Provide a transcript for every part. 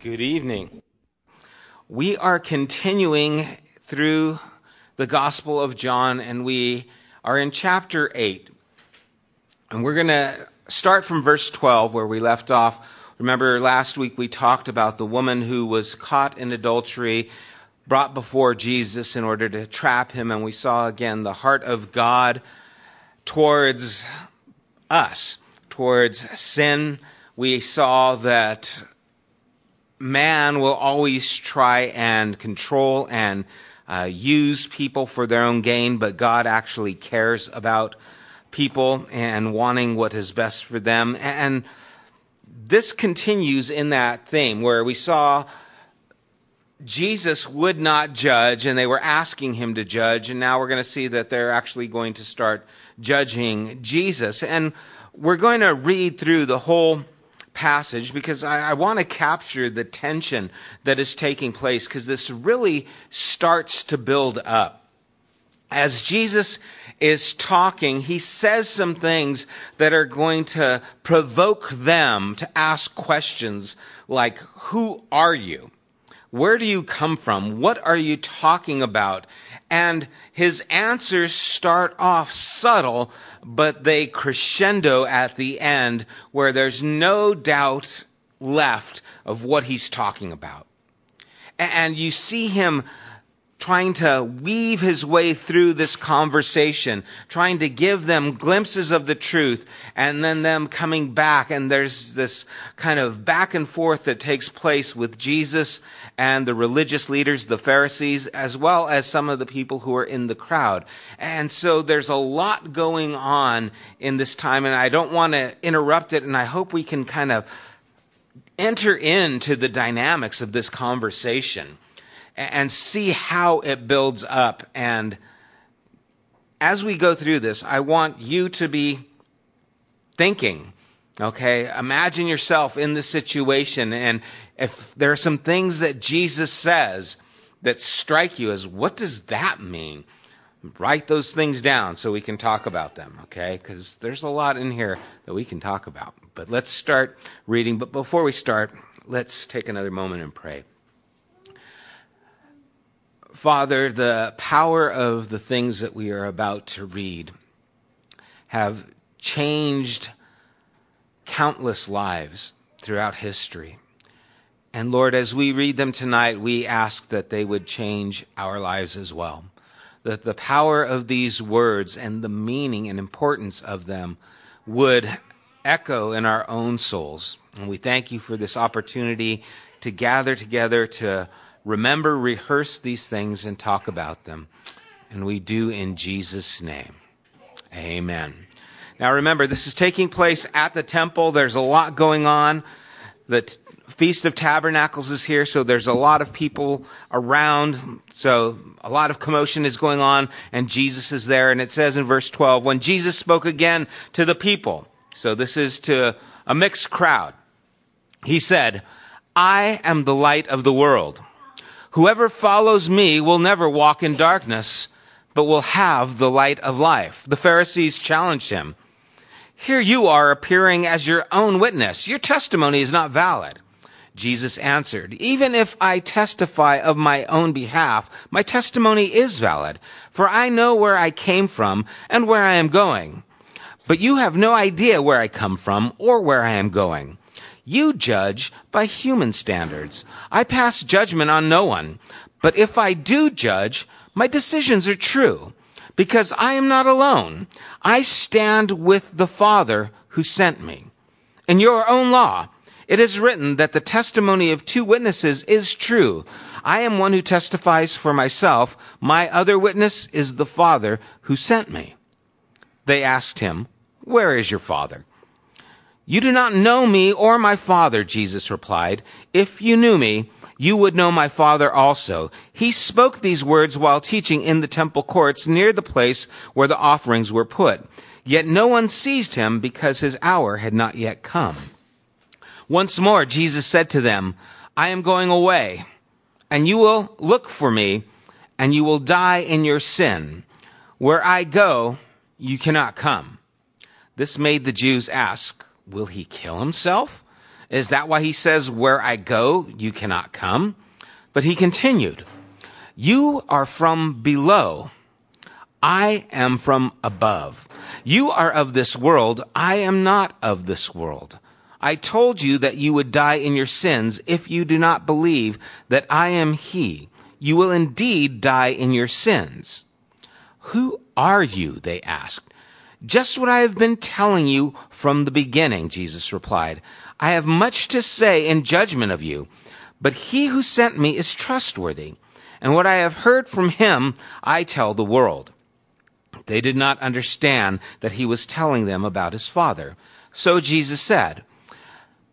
Good evening. We are continuing through the Gospel of John, and we are in chapter 8. And we're going to start from verse 12, where we left off. Remember, last week we talked about the woman who was caught in adultery, brought before Jesus in order to trap him, and we saw again the heart of God towards us, towards sin. We saw that man will always try and control and uh, use people for their own gain, but God actually cares about people and wanting what is best for them. And this continues in that theme where we saw Jesus would not judge, and they were asking him to judge, and now we're going to see that they're actually going to start judging Jesus. And we're going to read through the whole passage because I, I want to capture the tension that is taking place because this really starts to build up. As Jesus is talking, he says some things that are going to provoke them to ask questions like, Who are you? Where do you come from? What are you talking about? And his answers start off subtle, but they crescendo at the end where there's no doubt left of what he's talking about. And you see him trying to weave his way through this conversation, trying to give them glimpses of the truth, and then them coming back. And there's this kind of back and forth that takes place with Jesus and the religious leaders, the Pharisees, as well as some of the people who are in the crowd. And so there's a lot going on in this time, and I don't want to interrupt it, and I hope we can kind of enter into the dynamics of this conversation and see how it builds up. And as we go through this, I want you to be thinking. Okay, imagine yourself in this situation, and if there are some things that Jesus says that strike you as what does that mean? Write those things down so we can talk about them, okay? Because there's a lot in here that we can talk about. But let's start reading. But before we start, let's take another moment and pray. Father, the power of the things that we are about to read have changed countless lives throughout history. And Lord, as we read them tonight, we ask that they would change our lives as well. That the power of these words and the meaning and importance of them would echo in our own souls. And we thank you for this opportunity to gather together to remember, rehearse these things, and talk about them. And we do in Jesus' name. Amen. Now remember, this is taking place at the temple. There's a lot going on. The t- Feast of Tabernacles is here, so there's a lot of people around. So a lot of commotion is going on, and Jesus is there. And it says in verse 12, when Jesus spoke again to the people, so this is to a mixed crowd, he said, I am the light of the world. Whoever follows me will never walk in darkness, but will have the light of life. The Pharisees challenged him. Here you are appearing as your own witness. Your testimony is not valid. Jesus answered, Even if I testify of my own behalf, my testimony is valid, for I know where I came from and where I am going. But you have no idea where I come from or where I am going. You judge by human standards. I pass judgment on no one. But if I do judge, my decisions are true, because I am not alone. I stand with the Father who sent me. In your own law, it is written that the testimony of two witnesses is true. I am one who testifies for myself. My other witness is the Father who sent me. They asked him, Where is your Father? You do not know me or my Father, Jesus replied. If you knew me, you would know my Father also. He spoke these words while teaching in the temple courts near the place where the offerings were put. Yet no one seized him because his hour had not yet come. Once more, Jesus said to them, I am going away, and you will look for me, and you will die in your sin. Where I go, you cannot come. This made the Jews ask, Will he kill himself? Is that why he says, Where I go, you cannot come? But he continued, You are from below. I am from above. You are of this world. I am not of this world. I told you that you would die in your sins if you do not believe that I am He. You will indeed die in your sins. Who are you? They asked. Just what I have been telling you from the beginning, Jesus replied. I have much to say in judgment of you, but he who sent me is trustworthy, and what I have heard from him I tell the world. They did not understand that he was telling them about his Father. So Jesus said,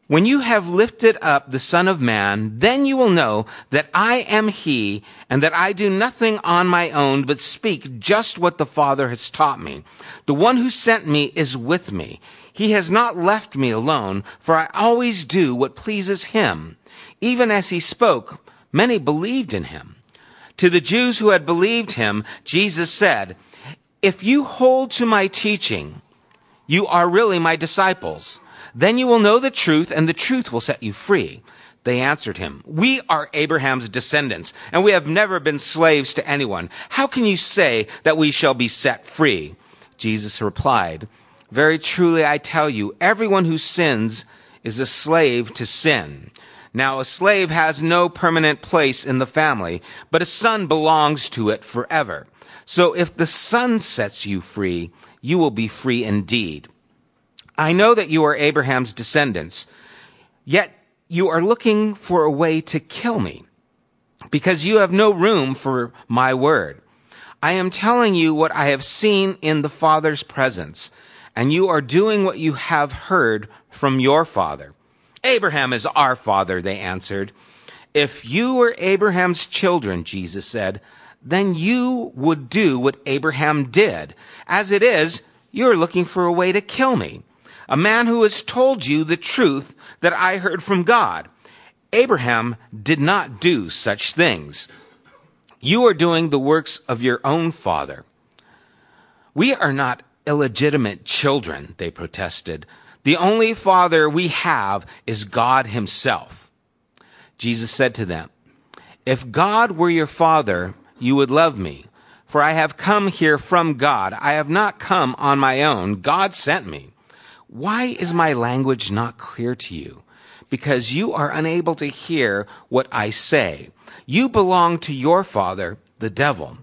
when you have lifted up the Son of Man, then you will know that I am He, and that I do nothing on my own, but speak just what the Father has taught me. The one who sent me is with me. He has not left me alone, for I always do what pleases Him. Even as He spoke, many believed in Him. To the Jews who had believed Him, Jesus said, If you hold to my teaching, you are really my disciples. Then you will know the truth, and the truth will set you free. They answered him, We are Abraham's descendants, and we have never been slaves to anyone. How can you say that we shall be set free? Jesus replied, Very truly I tell you, everyone who sins is a slave to sin. Now a slave has no permanent place in the family, but a son belongs to it forever. So if the son sets you free, you will be free indeed. I know that you are Abraham's descendants, yet you are looking for a way to kill me, because you have no room for my word. I am telling you what I have seen in the Father's presence, and you are doing what you have heard from your father. Abraham is our father, they answered. If you were Abraham's children, Jesus said, then you would do what Abraham did. As it is, you are looking for a way to kill me a man who has told you the truth that I heard from God. Abraham did not do such things. You are doing the works of your own father. We are not illegitimate children, they protested. The only father we have is God himself. Jesus said to them, If God were your father, you would love me, for I have come here from God. I have not come on my own. God sent me. Why is my language not clear to you? Because you are unable to hear what I say. You belong to your father, the devil,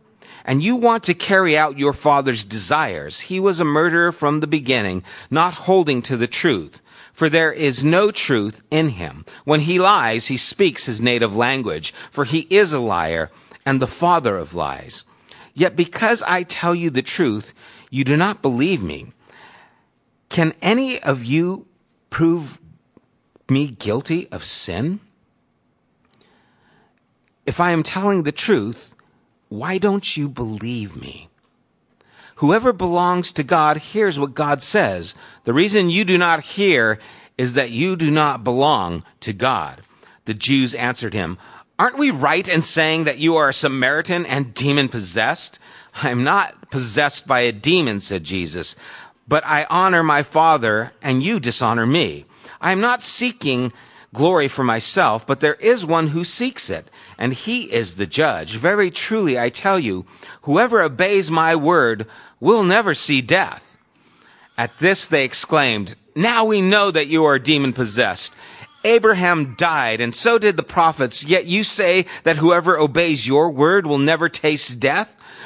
and you want to carry out your father's desires. He was a murderer from the beginning, not holding to the truth. For there is no truth in him. When he lies, he speaks his native language, for he is a liar and the father of lies. Yet because I tell you the truth, you do not believe me. Can any of you prove me guilty of sin? If I am telling the truth, why don't you believe me? Whoever belongs to God hears what God says. The reason you do not hear is that you do not belong to God. The Jews answered him, Aren't we right in saying that you are a Samaritan and demon possessed? I am not possessed by a demon, said Jesus, but I honor my Father, and you dishonor me. I am not seeking glory for myself, but there is one who seeks it, and he is the judge. Very truly, I tell you, whoever obeys my word will never see death. At this they exclaimed, Now we know that you are demon possessed. Abraham died, and so did the prophets, yet you say that whoever obeys your word will never taste death?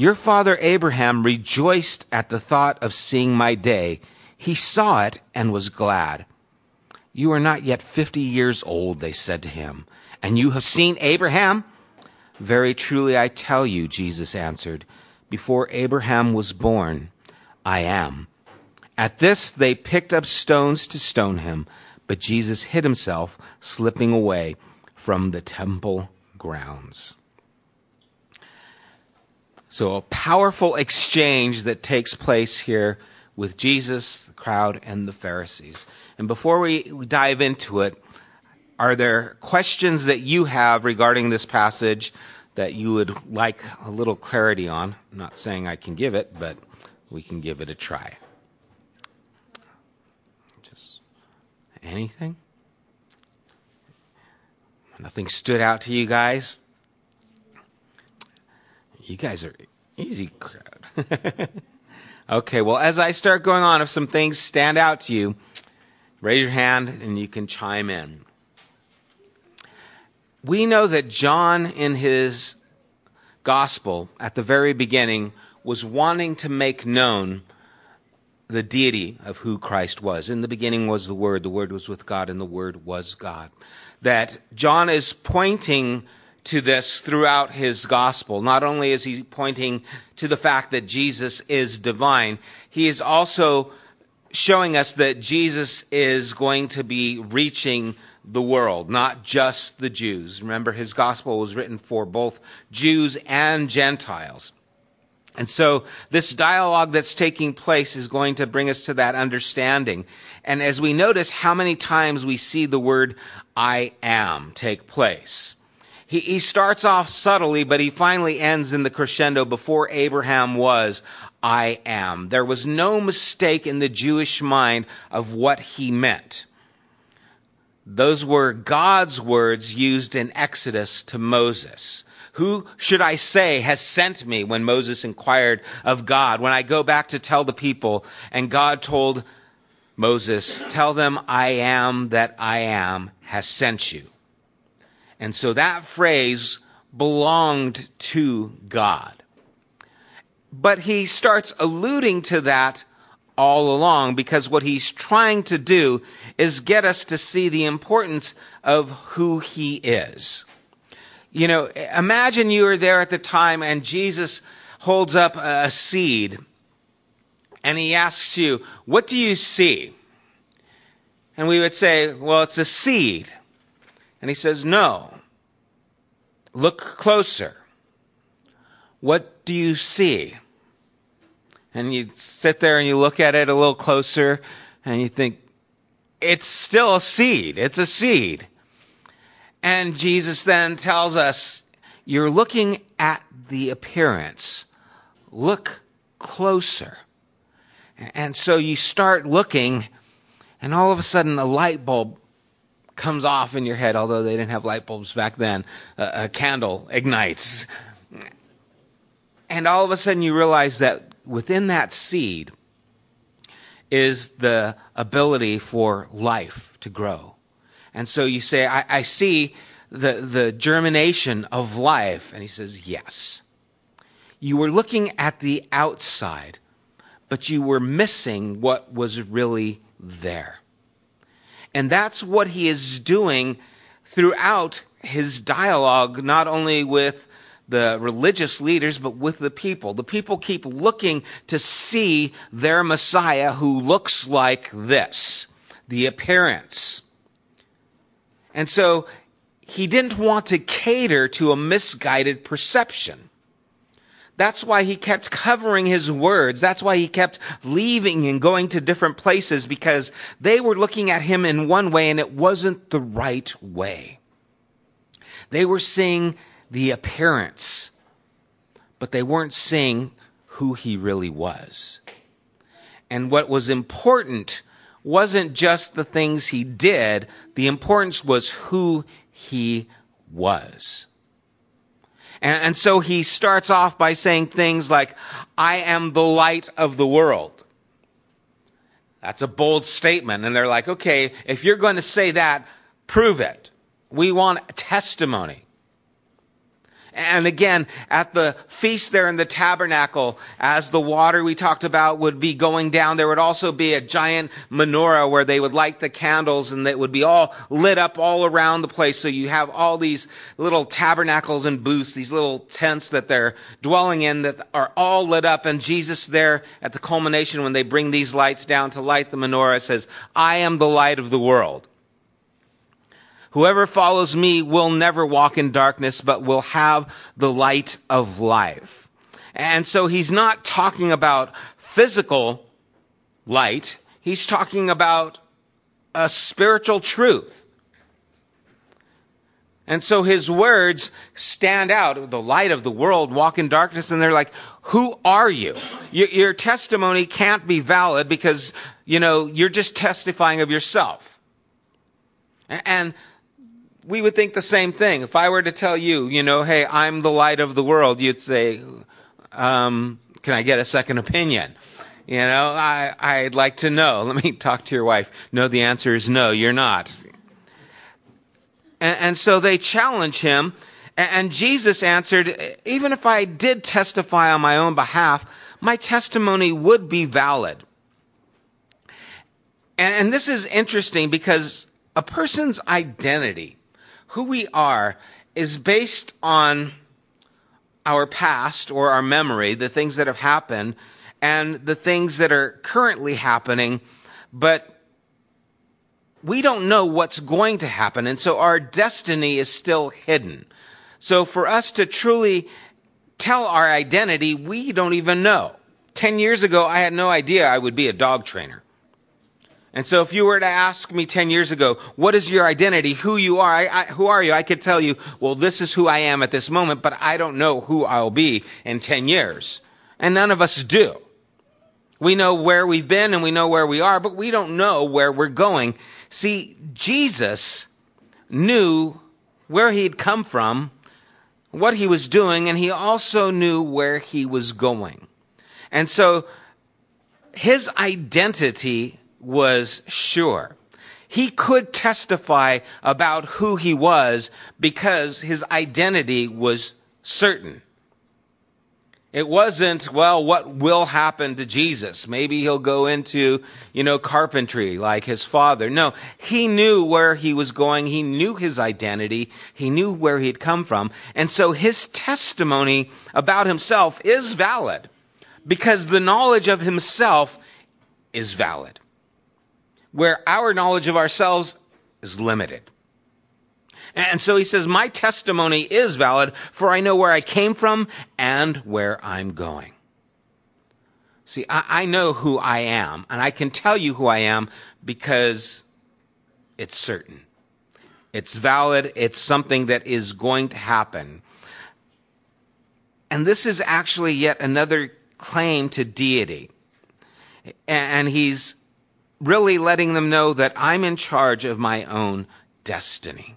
Your father Abraham rejoiced at the thought of seeing my day. He saw it and was glad. You are not yet fifty years old, they said to him, and you have seen Abraham? Very truly I tell you, Jesus answered, before Abraham was born, I am. At this they picked up stones to stone him. But Jesus hid himself, slipping away from the temple grounds. So, a powerful exchange that takes place here with Jesus, the crowd, and the Pharisees. And before we dive into it, are there questions that you have regarding this passage that you would like a little clarity on? I'm not saying I can give it, but we can give it a try. Just anything? Nothing stood out to you guys? You guys are easy crowd. okay, well, as I start going on, if some things stand out to you, raise your hand and you can chime in. We know that John, in his gospel, at the very beginning, was wanting to make known the deity of who Christ was. In the beginning was the Word, the Word was with God, and the Word was God. That John is pointing to this throughout his gospel. Not only is he pointing to the fact that Jesus is divine, he is also showing us that Jesus is going to be reaching the world, not just the Jews. Remember, his gospel was written for both Jews and Gentiles. And so this dialogue that's taking place is going to bring us to that understanding. And as we notice how many times we see the word I am take place. He, he starts off subtly, but he finally ends in the crescendo before Abraham was, I am. There was no mistake in the Jewish mind of what he meant. Those were God's words used in Exodus to Moses. Who should I say has sent me when Moses inquired of God? When I go back to tell the people, and God told Moses, Tell them I am that I am has sent you. And so that phrase belonged to God. But he starts alluding to that all along because what he's trying to do is get us to see the importance of who he is. You know, imagine you were there at the time and Jesus holds up a seed and he asks you, What do you see? And we would say, Well, it's a seed. And he says, No. Look closer. What do you see? And you sit there and you look at it a little closer and you think, it's still a seed. It's a seed. And Jesus then tells us, you're looking at the appearance. Look closer. And so you start looking, and all of a sudden a light bulb comes off in your head, although they didn't have light bulbs back then. A, candle ignites. And all of a sudden you realize that within that seed is the ability for life to grow. And so you say, I, I see the, the germination of life. And he says, Yes. You were looking at the outside, but you were missing what was really there. And that's what he is doing throughout his dialogue, not only with the religious leaders, but with the people. The people keep looking to see their Messiah who looks like this, the appearance. And so he didn't want to cater to a misguided perception. That's why he kept covering his words. That's why he kept leaving and going to different places because they were looking at him in one way and it wasn't the right way. They were seeing the appearance, but they weren't seeing who he really was. And what was important wasn't just the things he did, the importance was who he was. And, and, so he starts off by saying things like, I am the light of the world. That's a bold statement. And they're like, okay, if you're going to say that, prove it. We want testimony. And again, at the feast there in the tabernacle, as the water we talked about would be going down, there would also be a giant menorah where they would light the candles and it would be all lit up all around the place. So you have all these little tabernacles and booths, these little tents that they're dwelling in that are all lit up. And Jesus there at the culmination when they bring these lights down to light the menorah says, I am the light of the world. Whoever follows me will never walk in darkness, but will have the light of life. And so he's not talking about physical light. He's talking about a spiritual truth. And so his words stand out. The light of the world walk in darkness, and they're like, Who are you? Your, your, testimony can't be valid because, you know, you're just testifying of yourself. And we would think the same thing. If I were to tell you, you know, hey, I'm the light of the world, you'd say, um, can I get a second opinion? You know, I, I'd like to know. Let me talk to your wife. No, the answer is no, you're not. And, and so they challenge him. And, Jesus answered, even if I did testify on my own behalf, my testimony would be valid. And, and this is interesting because a person's identity who we are is based on our past or our memory, the things that have happened, and the things that are currently happening, but we don't know what's going to happen, and so our destiny is still hidden. So for us to truly tell our identity, we don't even know. Ten years ago, I had no idea I would be a dog trainer. And so if you were to ask me 10 years ago, what is your identity, who you are, I, I, who are you? I could tell you, well, this is who I am at this moment, but I don't know who I'll be in 10 years. And none of us do. We know where we've been and we know where we are, but we don't know where we're going. See, Jesus knew where he'd come from, what he was doing, and he also knew where he was going. And so his identity was sure. He could testify about who he was because his identity was certain. It wasn't, well, what will happen to Jesus? Maybe he'll go into, you know, carpentry like his father. No, he knew where he was going. He knew his identity. He knew where he'd come from. And so his testimony about himself is valid because the knowledge of himself is valid where our knowledge of ourselves is limited. And so he says, My testimony is valid, for I know where I came from and where I'm going. See, I, I, know who I am, and I can tell you who I am because it's certain. It's valid, it's something that is going to happen. And this is actually yet another claim to deity. And he's really letting them know that I'm in charge of my own destiny.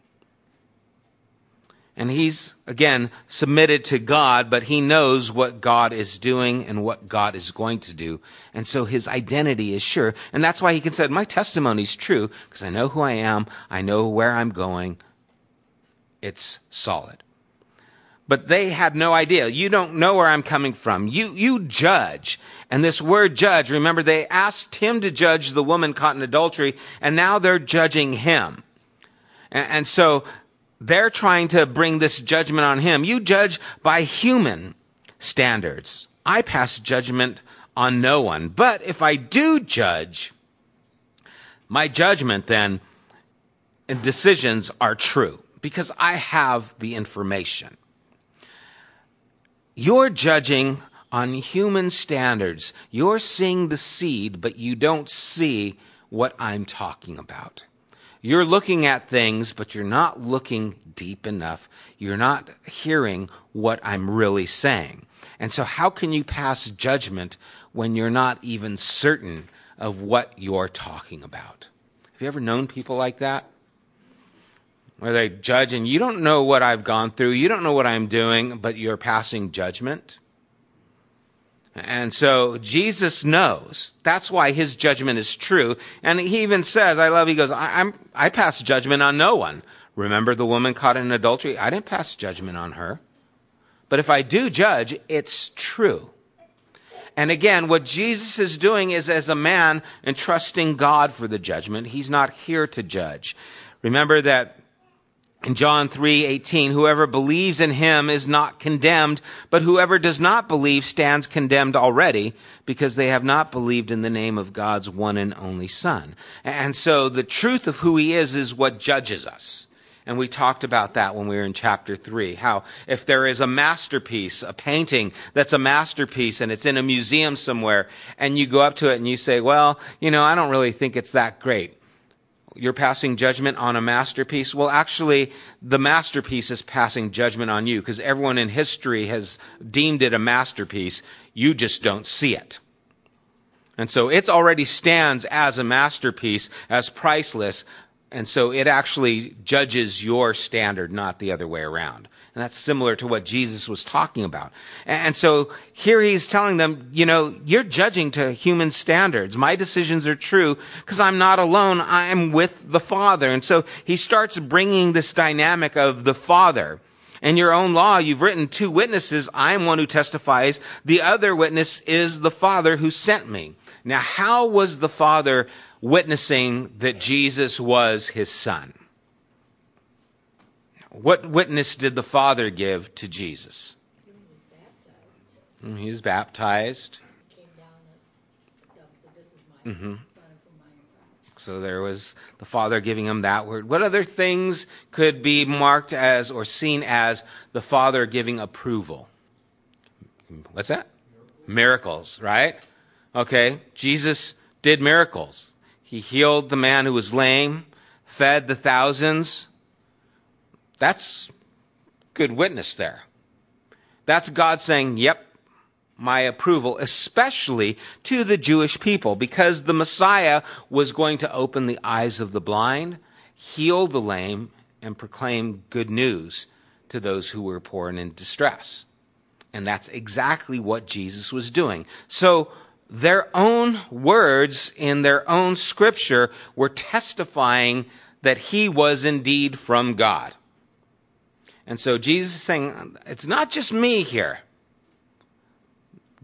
And he's, again, submitted to God, but he knows what God is doing and what God is going to do. And so his identity is sure. And that's why he can say, My testimony is true because I know who I am, I know where I'm going. It's solid. But they had no idea. You don't know where I'm coming from. You, you judge. And this word judge, remember they asked him to judge the woman caught in adultery, and now they're judging him. And, and so they're trying to bring this judgment on him. You judge by human standards. I pass judgment on no one. But if I do judge, my judgment then and decisions are true because I have the information. You're judging on human standards. You're seeing the seed, but you don't see what I'm talking about. You're looking at things, but you're not looking deep enough. You're not hearing what I'm really saying. And so, how can you pass judgment when you're not even certain of what you're talking about? Have you ever known people like that? where they judge and you don't know what I've gone through, you don't know what I'm doing, but you're passing judgment. And so Jesus knows. That's why his judgment is true. And he even says, I love, he goes, I, am I pass judgment on no one. Remember the woman caught in adultery? I didn't pass judgment on her. But if I do judge, it's true. And again, what Jesus is doing is as a man entrusting God for the judgment. He's not here to judge. Remember that in John 3:18, whoever believes in him is not condemned, but whoever does not believe stands condemned already because they have not believed in the name of God's one and only son. And so the truth of who he is is what judges us. And we talked about that when we were in chapter 3. How if there is a masterpiece, a painting that's a masterpiece and it's in a museum somewhere, and you go up to it and you say, well, you know, I don't really think it's that great. You're passing judgment on a masterpiece. Well, actually, the masterpiece is passing judgment on you because everyone in history has deemed it a masterpiece. You just don't see it. And so it already stands as a masterpiece, as priceless, and so it actually judges your standard, not the other way around. And that's similar to what Jesus was talking about. And so here he's telling them, you know, you're judging to human standards. My decisions are true because I'm not alone. I'm with the Father. And so he starts bringing this dynamic of the Father. In your own law, you've written two witnesses. I am one who testifies. The other witness is the Father who sent me. Now, how was the Father witnessing that Jesus was his son? What witness did the Father give to Jesus? He was baptized. He Mm-hmm. So there was the Father giving him that word. What other things could be marked as or seen as the Father giving approval? What's that? Miracles, right? Okay, Jesus did miracles. He healed the man who was lame, fed the thousands. That's good witness there. That's God saying, yep, my approval, especially to the Jewish people, because the Messiah was going to open the eyes of the blind, heal the lame, and proclaim good news to those who were poor and in distress. And that's exactly what Jesus was doing. So their own words in their own scripture were testifying that he was indeed from God. And so Jesus is saying, it's not just me here.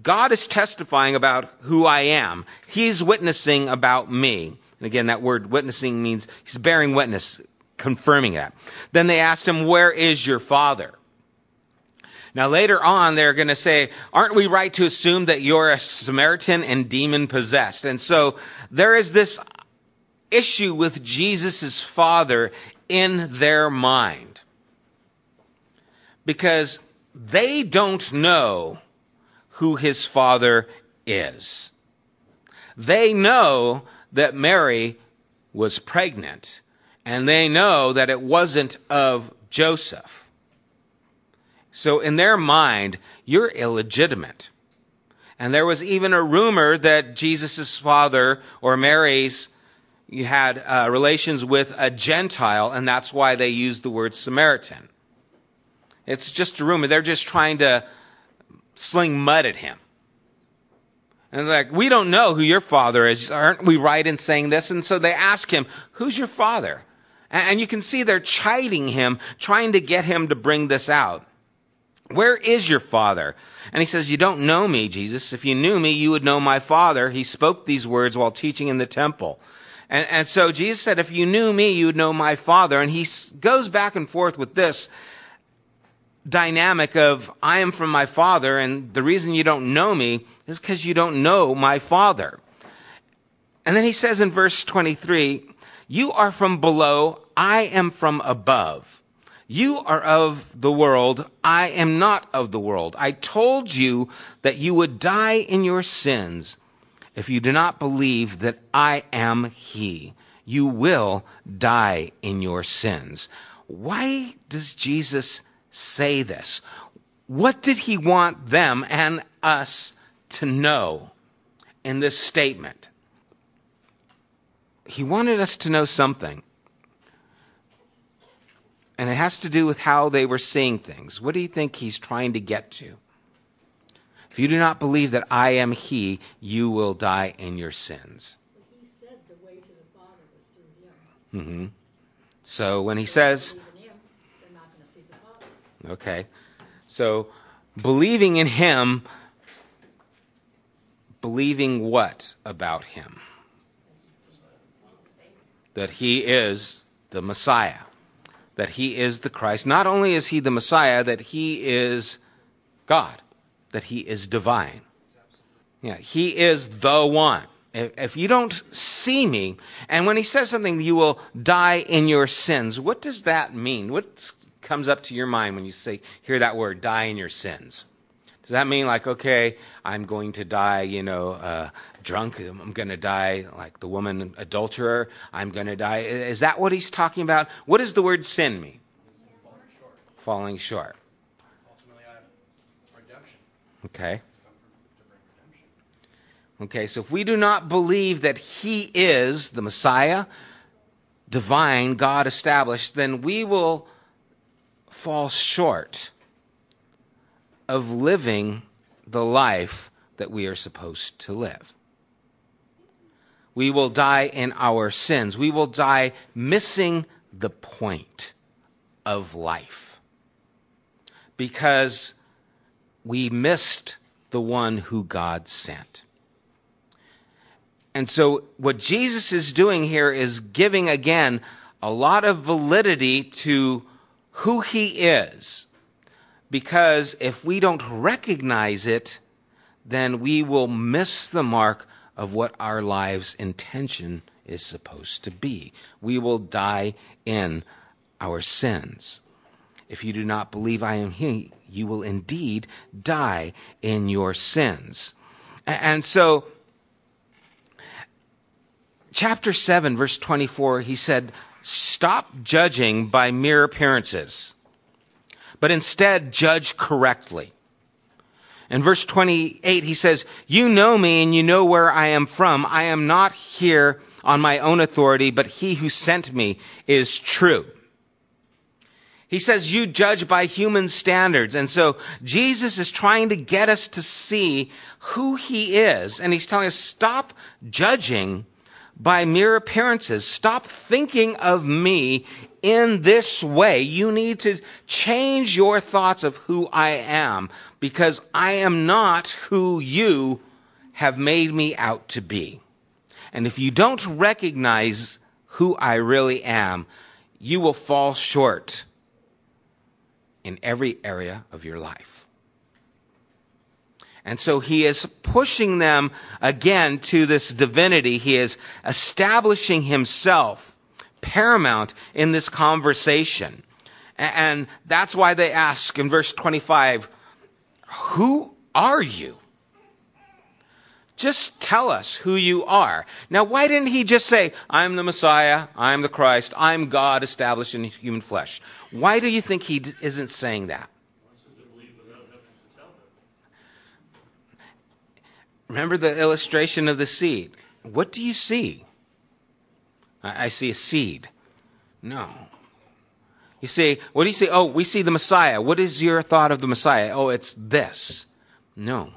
God is testifying about who I am. He's witnessing about me. And again, that word witnessing means he's bearing witness, confirming that. Then they asked him, Where is your father? Now later on, they're going to say, aren't we right to assume that you're a Samaritan and demon possessed? And so there is this issue with Jesus' father in their mind. Because they don't know who his father is. They know that Mary was pregnant, and they know that it wasn't of Joseph. So in their mind, you're illegitimate. And there was even a rumor that Jesus' father or Mary's had uh, relations with a Gentile, and that's why they used the word Samaritan. It's just a rumor. They're just trying to sling mud at him. And they're like, we don't know who your father is. Aren't we right in saying this? And so they ask him, who's your father? And you can see they're chiding him, trying to get him to bring this out. Where is your father? And he says, You don't know me, Jesus. If you knew me, you would know my father. He spoke these words while teaching in the temple. And, and so Jesus said, If you knew me, you would know my father. And he goes back and forth with this dynamic of, I am from my father, and the reason you don't know me is because you don't know my father. And then he says in verse 23, You are from below, I am from above. You are of the world. I am not of the world. I told you that you would die in your sins if you do not believe that I am He. You will die in your sins. Why does Jesus say this? What did he want them and us to know in this statement? He wanted us to know something and it has to do with how they were seeing things. What do you think he's trying to get to? If you do not believe that I am he, you will die in your sins. He said the way to the Father was through him. Mm-hmm. So when he says, Him, they're not going to see the Father. okay, so believing in him, believing what about him? That he is the Messiah that he is the Christ. Not only is he the Messiah, that he is God, that he is divine. Yeah, he is the one. If, you don't see me, and when he says something, you will die in your sins, what does that mean? What comes up to your mind when you say, hear that word, die in your sins? Does that mean like, okay, I'm going to die, you know, uh, drunk? I'm going to die like the woman adulterer? I'm going to die. Is that what he's talking about? What does the word sin mean? Falling short. Redemption. Okay. Okay, so if we do not believe that he is the Messiah, divine, God established, then we will fall short of living the life that we are supposed to live. We will die in our sins. We will die missing the point of life because we missed the one who God sent. And so, what Jesus is doing here is giving again a lot of validity to who he is. Because if we don't recognize it, then we will miss the mark of what our life's intention is supposed to be. We will die in our sins. If you do not believe I am He, you will indeed die in your sins. And so, chapter 7, verse 24, he said, Stop judging by mere appearances, but instead judge correctly. In verse 28, he says, You know me and you know where I am from. I am not here on my own authority, but he who sent me is true. He says, You judge by human standards. And so Jesus is trying to get us to see who he is. And he's telling us, Stop judging by mere appearances. Stop thinking of me in this way. You need to change your thoughts of who I am because I am not who you have made me out to be. And if you don't recognize who I really am, you will fall short in every area of your life. And so he is pushing them again to this divinity. He is establishing himself paramount in this conversation. And that's why they ask in verse 25, Who are you? Just tell us who you are. Now, why didn't he just say, I'm the Messiah, I'm the Christ, I'm God established in human flesh? Why do you think he isn't saying that? Remember the illustration of the seed. What do you see? I see a seed. No. You see, what do you see? Oh, we see the Messiah. What is your thought of the Messiah? Oh, it's this. No.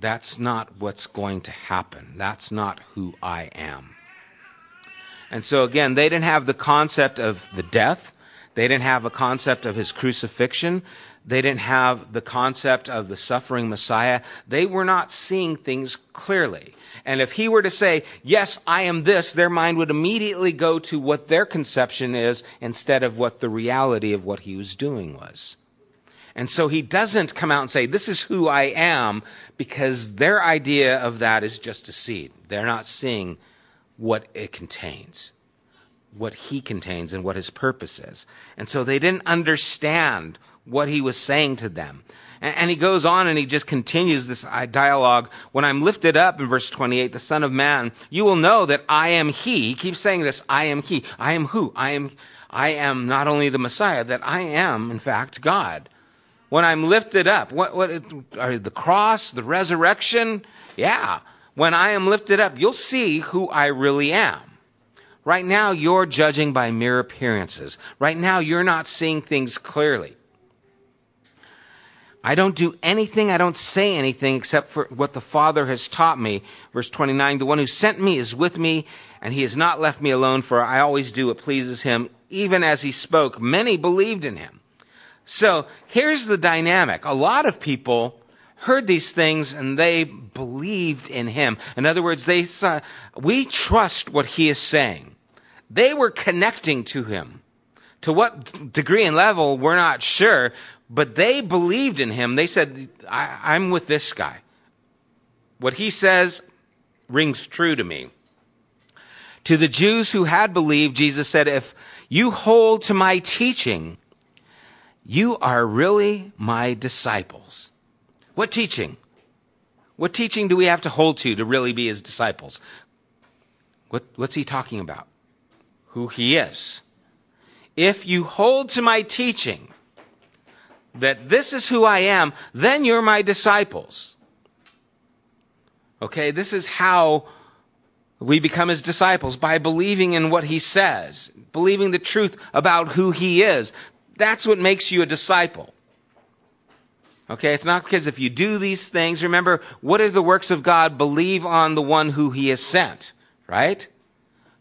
That's not what's going to happen. That's not who I am. And so, again, they didn't have the concept of the death. They didn't have a concept of his crucifixion. They didn't have the concept of the suffering Messiah. They were not seeing things clearly. And if he were to say, Yes, I am this, their mind would immediately go to what their conception is instead of what the reality of what he was doing was. And so he doesn't come out and say, This is who I am, because their idea of that is just a seed. They're not seeing what it contains, what he contains, and what his purpose is. And so they didn't understand what he was saying to them. And, he goes on and he just continues this uh, dialogue. When I'm lifted up in verse 28, the Son of Man, you will know that I am He. He keeps saying this I am He. I am who? I am, I am not only the Messiah, that I am, in fact, God. When I'm lifted up, what, what are the cross, the resurrection? Yeah. When I am lifted up, you'll see who I really am. Right now, you're judging by mere appearances. Right now, you're not seeing things clearly. I don't do anything, I don't say anything except for what the Father has taught me. Verse 29 The one who sent me is with me, and he has not left me alone, for I always do what pleases him. Even as he spoke, many believed in him. So here's the dynamic. A lot of people heard these things and they believed in him. In other words, they saw, we trust what he is saying. They were connecting to him. To what degree and level, we're not sure, but they believed in him. They said, I, am with this guy. What he says, rings true to me. To the Jews who had believed, Jesus said, If you hold to my teaching, you are really my disciples. What teaching? What teaching do we have to hold to to really be his disciples? What, what's he talking about? Who he is. If you hold to my teaching, that this is who I am, then you're my disciples. Okay, this is how we become his disciples by believing in what he says, believing the truth about who he is. That's what makes you a disciple. Okay, it's not because if you do these things, remember, what are the works of God? Believe on the one who he has sent, right?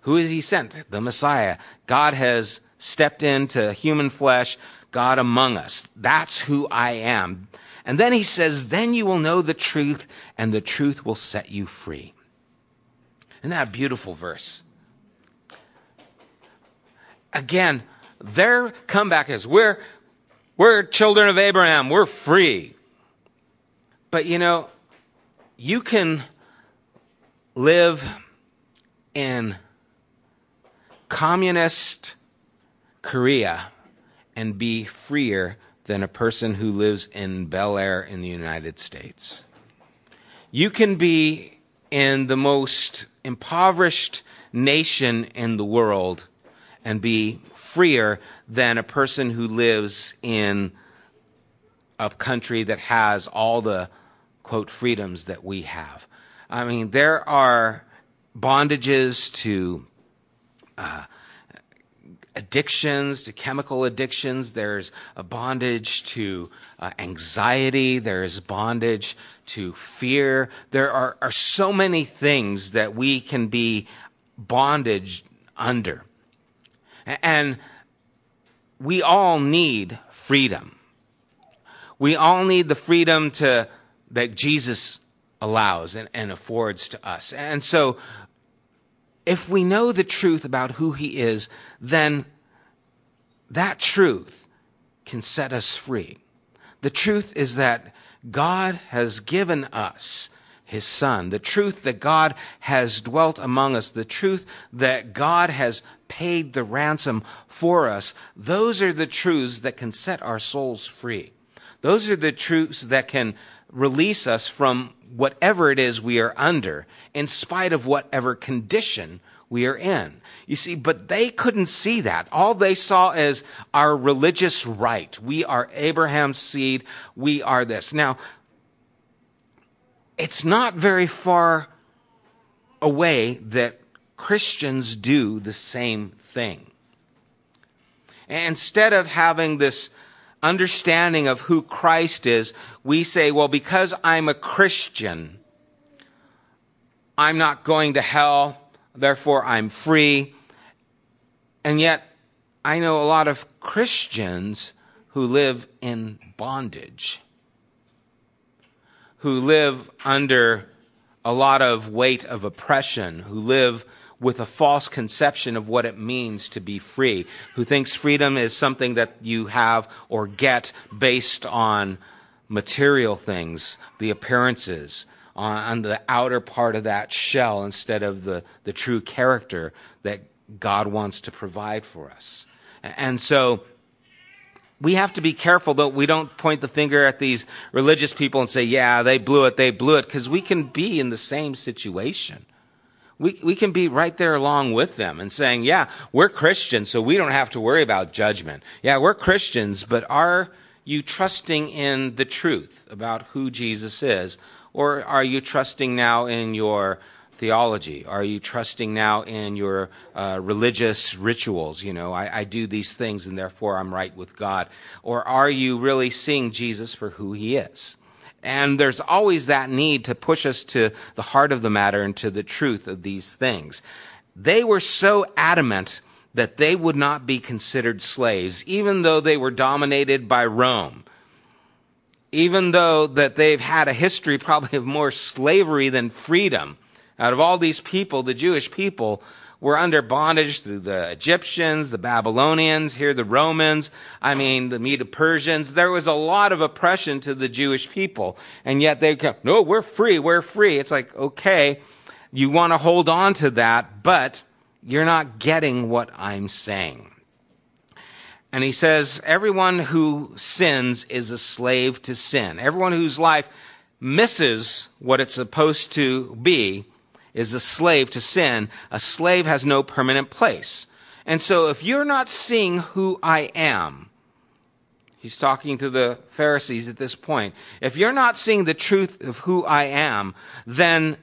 Who is he sent? The Messiah. God has stepped into human flesh, God among us. That's who I am. And then he says, then you will know the truth, and the truth will set you free. Isn't that a beautiful verse? Again, their comeback is we're we're children of Abraham, we're free. But you know, you can live in communist Korea and be freer than a person who lives in Bel Air in the United States. You can be in the most impoverished nation in the world and be freer than a person who lives in a country that has all the quote freedoms that we have. I mean, there are bondages to uh, addictions, to chemical addictions. There's a bondage to uh, anxiety. There's bondage to fear. There are, are so many things that we can be bondage under. And we all need freedom. We all need the freedom to that Jesus allows and, and affords to us. And so if we know the truth about who he is, then that truth can set us free. The truth is that God has given us his son. The truth that God has dwelt among us, the truth that God has paid the ransom for us, those are the truths that can set our souls free. Those are the truths that can release us from whatever it is we are under, in spite of whatever condition we are in. You see, but they couldn't see that. All they saw is our religious right. We are Abraham's seed. We are this. Now, it's not very far away that Christians do the same thing. Instead of having this understanding of who Christ is, we say, well, because I'm a Christian, I'm not going to hell, therefore I'm free. And yet, I know a lot of Christians who live in bondage who live under a lot of weight of oppression, who live with a false conception of what it means to be free, who thinks freedom is something that you have or get based on material things, the appearances, on, the outer part of that shell instead of the, the true character that God wants to provide for us. And so, we have to be careful that we don't point the finger at these religious people and say, yeah, they blew it, they blew it, because we can be in the same situation. We, we can be right there along with them and saying, yeah, we're Christians, so we don't have to worry about judgment. Yeah, we're Christians, but are you trusting in the truth about who Jesus is? Or are you trusting now in your theology? Are you trusting now in your uh, religious rituals? You know, I, I do these things and therefore I'm right with God. Or are you really seeing Jesus for who he is? And there's always that need to push us to the heart of the matter and to the truth of these things. They were so adamant that they would not be considered slaves, even though they were dominated by Rome. Even though that they've had a history probably of more slavery than freedom. Out of all these people, the Jewish people were under bondage through the Egyptians, the Babylonians, here the Romans, I mean, the Medo Persians. There was a lot of oppression to the Jewish people. And yet they kept, no, we're free, we're free. It's like, okay, you want to hold on to that, but you're not getting what I'm saying. And he says, everyone who sins is a slave to sin. Everyone whose life misses what it's supposed to be is a slave to sin. A slave has no permanent place. And so if you're not seeing who I am, he's talking to the Pharisees at this point. If you're not seeing the truth of who I am, then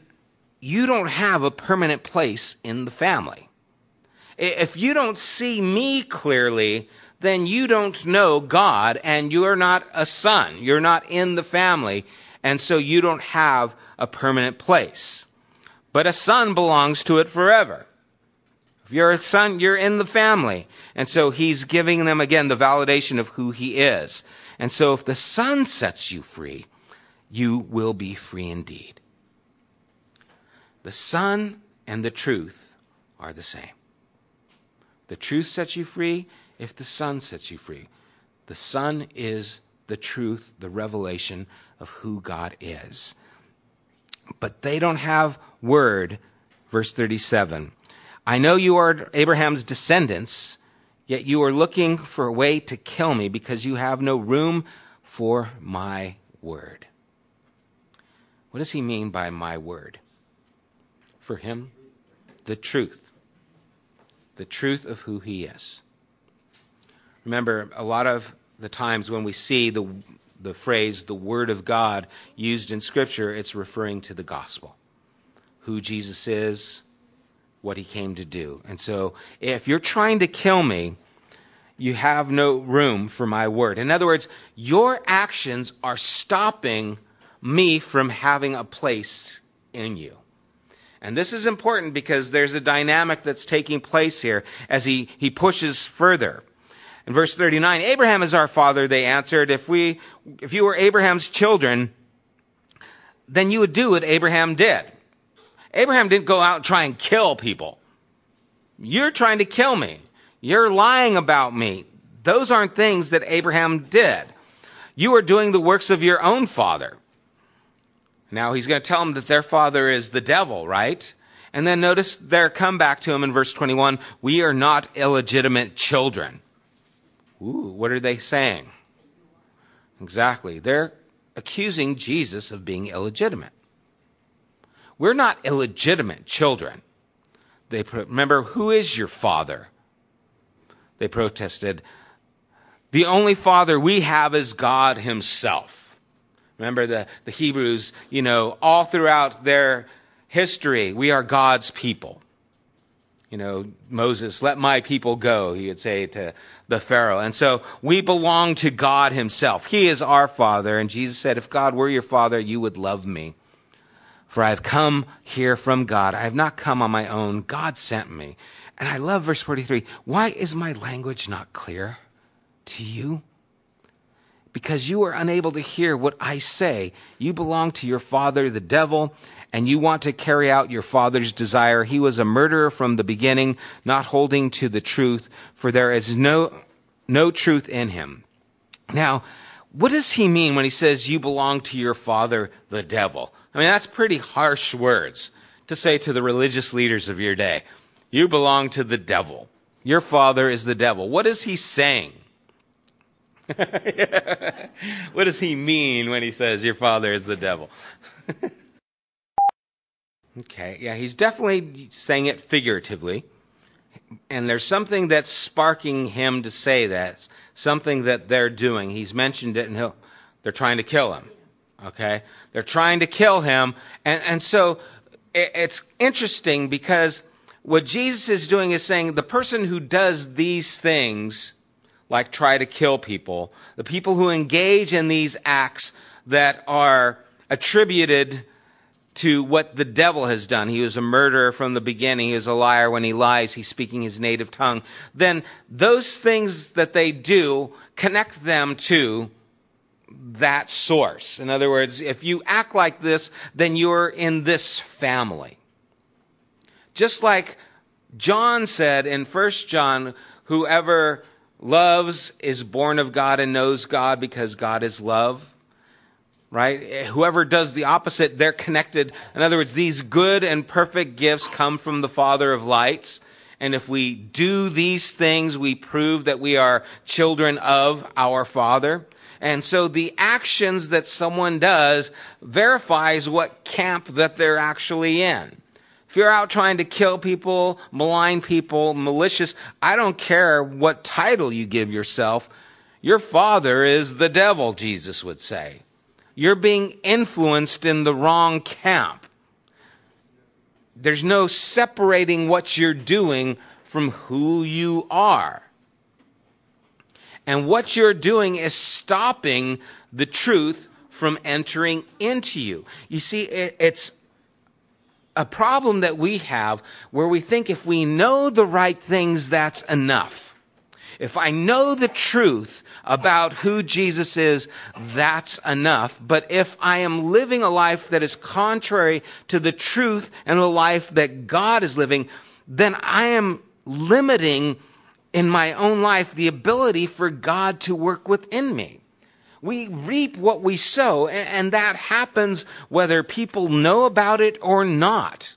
you don't have a permanent place in the family. If you don't see me clearly, then you don't know God and you're not a son. You're not in the family. And so you don't have a permanent place. But a son belongs to it forever. If you're a son, you're in the family. And so he's giving them again the validation of who he is. And so if the son sets you free, you will be free indeed. The son and the truth are the same. The truth sets you free if the son sets you free. The son is the truth, the revelation of who God is. But they don't have word. Verse 37. I know you are Abraham's descendants, yet you are looking for a way to kill me because you have no room for my word. What does he mean by my word? For him, the truth. The truth of who he is. Remember, a lot of the times when we see the, the phrase, the Word of God, used in Scripture, it's referring to the gospel. Who Jesus is, what he came to do. And so, if you're trying to kill me, you have no room for my word. In other words, your actions are stopping me from having a place in you. And this is important because there's a dynamic that's taking place here as he, he pushes further. In verse 39, Abraham is our father, they answered. If we, if you were Abraham's children, then you would do what Abraham did. Abraham didn't go out and try and kill people. You're trying to kill me. You're lying about me. Those aren't things that Abraham did. You are doing the works of your own father. Now he's going to tell them that their father is the devil, right? And then notice their comeback to him in verse 21 We are not illegitimate children. Ooh, what are they saying? Exactly. They're accusing Jesus of being illegitimate. We're not illegitimate children. They remember who is your father? They protested. The only father we have is God himself. Remember the, the Hebrews, you know, all throughout their history, we are God's people. You know, Moses, let my people go, he would say to the Pharaoh. And so we belong to God himself. He is our father. And Jesus said, if God were your father, you would love me. For I have come here from God. I have not come on my own. God sent me. And I love verse 43. Why is my language not clear to you? Because you are unable to hear what I say. You belong to your father, the devil, and you want to carry out your father's desire. He was a murderer from the beginning, not holding to the truth, for there is no, no truth in him. Now, what does he mean when he says you belong to your father, the devil? I mean, that's pretty harsh words to say to the religious leaders of your day. You belong to the devil. Your father is the devil. What is he saying? what does he mean when he says your father is the devil? okay, yeah, he's definitely saying it figuratively. And there's something that's sparking him to say that, something that they're doing. He's mentioned it and he'll, they're trying to kill him. Okay? They're trying to kill him. And, and so it, it's interesting because what Jesus is doing is saying the person who does these things, like try to kill people, the people who engage in these acts that are attributed to what the devil has done. He was a murderer from the beginning. He is a liar. When he lies, he's speaking his native tongue. Then those things that they do connect them to that source. In other words, if you act like this, then you're in this family. Just like John said in 1 John, whoever loves is born of God and knows God because God is love. Right? Whoever does the opposite, they're connected. In other words, these good and perfect gifts come from the Father of lights. And if we do these things, we prove that we are children of our Father. And so the actions that someone does verifies what camp that they're actually in. If you're out trying to kill people, malign people, malicious, I don't care what title you give yourself. Your father is the devil, Jesus would say you're being influenced in the wrong camp. There's no separating what you're doing from who you are. And what you're doing is stopping the truth from entering into you. You see, it's a problem that we have where we think if we know the right things, that's enough. If I know the truth about who Jesus is, that's enough. But if I am living a life that is contrary to the truth and the life that God is living, then I am limiting in my own life the ability for God to work within me. We reap what we sow, and that happens whether people know about it or not.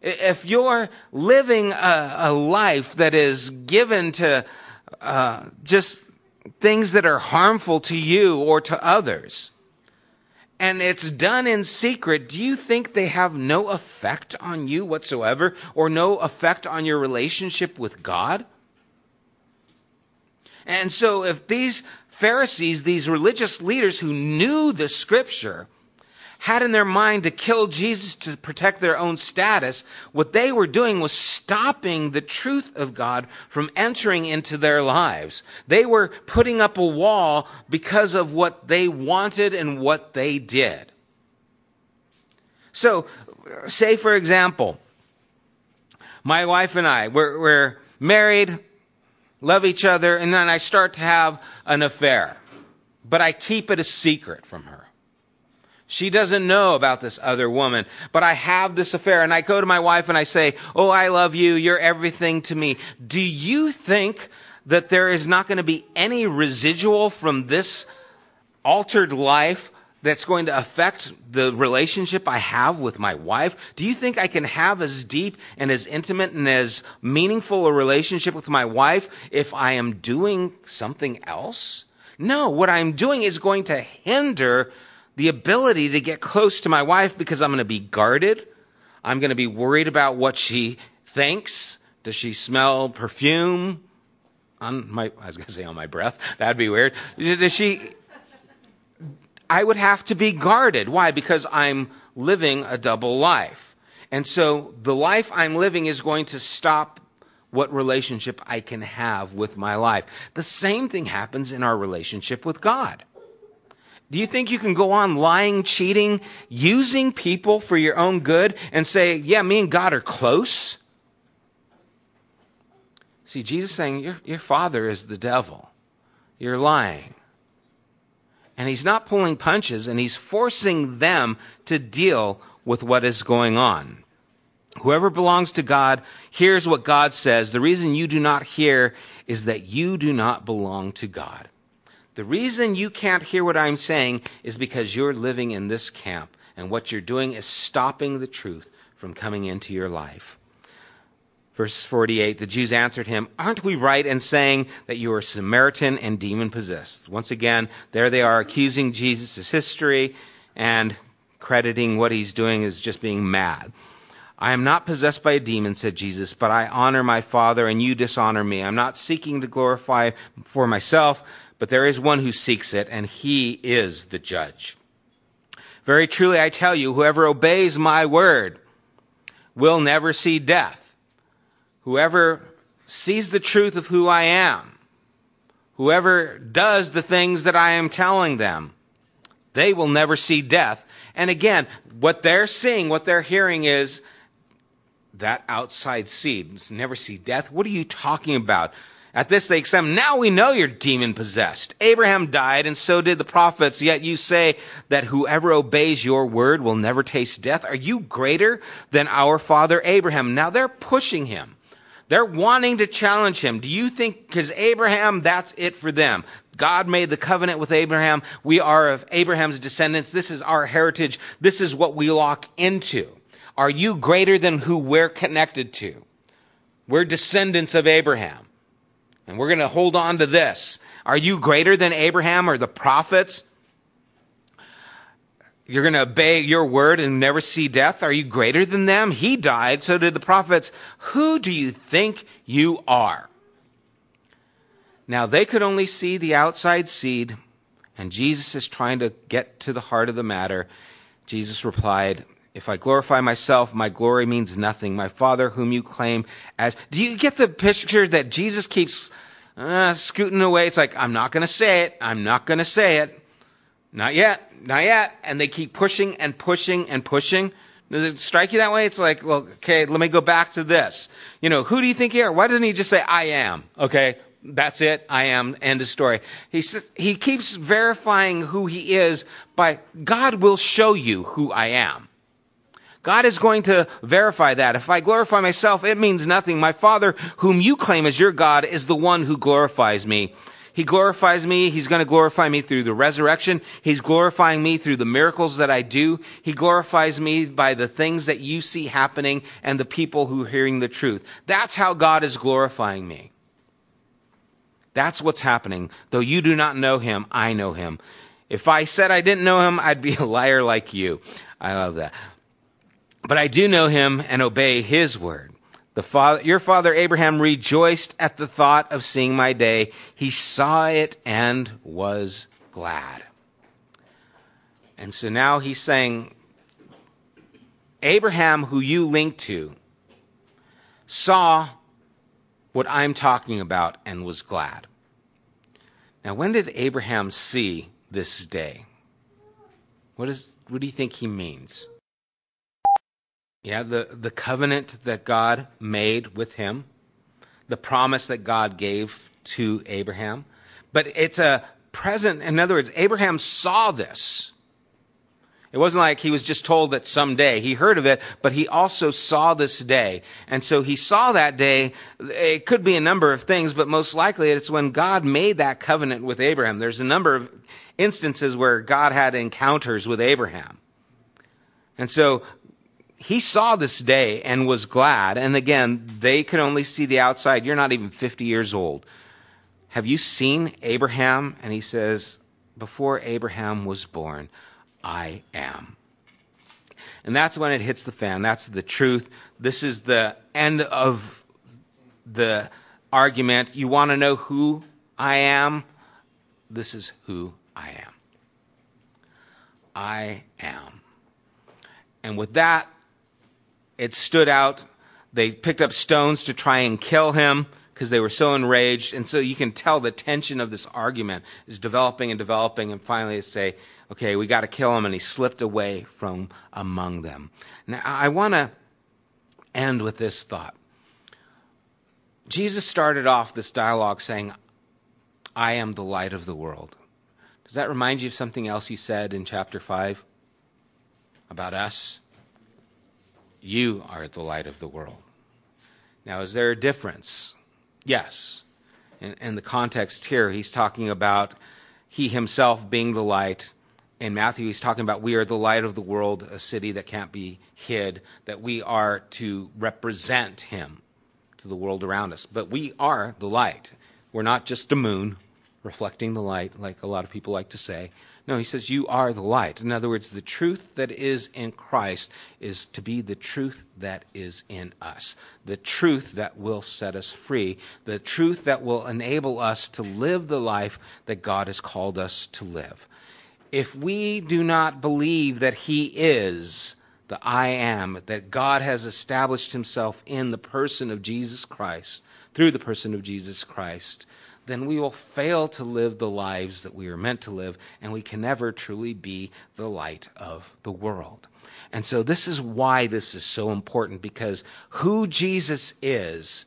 If you're living a, a life that is given to uh, just things that are harmful to you or to others, and it's done in secret, do you think they have no effect on you whatsoever or no effect on your relationship with God? And so, if these Pharisees, these religious leaders who knew the scripture, had in their mind to kill Jesus to protect their own status, what they were doing was stopping the truth of God from entering into their lives. They were putting up a wall because of what they wanted and what they did. So, say for example, my wife and I, we're, we're married, love each other, and then I start to have an affair. But I keep it a secret from her. She doesn't know about this other woman, but I have this affair and I go to my wife and I say, Oh, I love you. You're everything to me. Do you think that there is not going to be any residual from this altered life that's going to affect the relationship I have with my wife? Do you think I can have as deep and as intimate and as meaningful a relationship with my wife if I am doing something else? No, what I'm doing is going to hinder the ability to get close to my wife because I'm going to be guarded. I'm going to be worried about what she thinks. Does she smell perfume on my, I was going to say on my breath. That'd be weird. Does she, I would have to be guarded. Why? Because I'm living a double life. And so the life I'm living is going to stop what relationship I can have with my life. The same thing happens in our relationship with God. Do you think you can go on lying, cheating, using people for your own good and say, yeah, me and God are close? See, Jesus saying, your, your father is the devil. You're lying. And he's not pulling punches and he's forcing them to deal with what is going on. Whoever belongs to God hears what God says. The reason you do not hear is that you do not belong to God. The reason you can't hear what I'm saying is because you're living in this camp, and what you're doing is stopping the truth from coming into your life. Verse 48 The Jews answered him, Aren't we right in saying that you are Samaritan and demon possessed? Once again, there they are accusing Jesus' history and crediting what he's doing as just being mad. I am not possessed by a demon, said Jesus, but I honor my Father and you dishonor me. I'm not seeking to glorify for myself but there is one who seeks it, and he is the judge. Very truly I tell you, whoever obeys my word will never see death. Whoever sees the truth of who I am, whoever does the things that I am telling them, they will never see death. And again, what they're seeing, what they're hearing is that outside seed. Never see death. What are you talking about? At this they exclaim, Now we know you're demon possessed. Abraham died, and so did the prophets, yet you say that whoever obeys your word will never taste death. Are you greater than our father Abraham? Now they're pushing him. They're wanting to challenge him. Do you think, because Abraham, that's it for them. God made the covenant with Abraham. We are of Abraham's descendants. This is our heritage. This is what we lock into. Are you greater than who we're connected to? We're descendants of Abraham. And we're going to hold on to this. Are you greater than Abraham or the prophets? You're going to obey your word and never see death? Are you greater than them? He died, so did the prophets. Who do you think you are? Now, they could only see the outside seed, and Jesus is trying to get to the heart of the matter. Jesus replied, If I glorify myself, my glory means nothing. My Father, whom you claim as. Do you get the picture that Jesus keeps uh, scooting away? It's like, I'm not going to say it. I'm not going to say it. Not yet, not yet. And they keep pushing and pushing and pushing. Does it strike you that way? It's like, well, okay, let me go back to this. You know, who do you think you are? Why doesn't he just say, I am? Okay, that's it. I am. End of story. He says, he keeps verifying who he is by, God will show you who I am. God is going to verify that. If I glorify myself, it means nothing. My Father, whom you claim as your God, is the one who glorifies me. He glorifies me. He's going to glorify me through the resurrection. He's glorifying me through the miracles that I do. He glorifies me by the things that you see happening and the people who are hearing the truth. That's how God is glorifying me. That's what's happening. Though you do not know him, I know him. If I said I didn't know him, I'd be a liar like you. I love that. But I do know him and obey his word. Father, your father Abraham rejoiced at the thought of seeing my day. He saw it and was glad. And so now he's saying, Abraham, who you link to, saw what I'm talking about and was glad. Now, when did Abraham see this day? What, is, what do you think he means? Yeah, the, the covenant that God made with him, the promise that God gave to Abraham. But it's a present, in other words, Abraham saw this. It wasn't like he was just told that someday. He heard of it, but he also saw this day. And so he saw that day. It could be a number of things, but most likely it's when God made that covenant with Abraham. There's a number of instances where God had encounters with Abraham. And so he saw this day and was glad. And again, they could only see the outside. You're not even 50 years old. Have you seen Abraham? And he says, Before Abraham was born, I am. And that's when it hits the fan. That's the truth. This is the end of the argument. You want to know who I am? This is who I am. I am. And with that, it stood out. They picked up stones to try and kill him because they were so enraged. And so you can tell the tension of this argument is developing and developing. And finally, they say, okay, we got to kill him. And he slipped away from among them. Now, I want to end with this thought. Jesus started off this dialogue saying, I am the light of the world. Does that remind you of something else he said in chapter 5 about us? You are the light of the world. Now, is there a difference? Yes. In, in, the context here, he's talking about he himself being the light. In Matthew, he's talking about we are the light of the world, a city that can't be hid, that we are to represent him to the world around us. But we are the light. We're not just a moon reflecting the light, like a lot of people like to say. No, he says, You are the light. In other words, the truth that is in Christ is to be the truth that is in us. The truth that will set us free. The truth that will enable us to live the life that God has called us to live. If we do not believe that He is the I am, that God has established Himself in the person of Jesus Christ, through the person of Jesus Christ, then we will fail to live the lives that we are meant to live, and we can never truly be the light of the world. And so, this is why this is so important because who Jesus is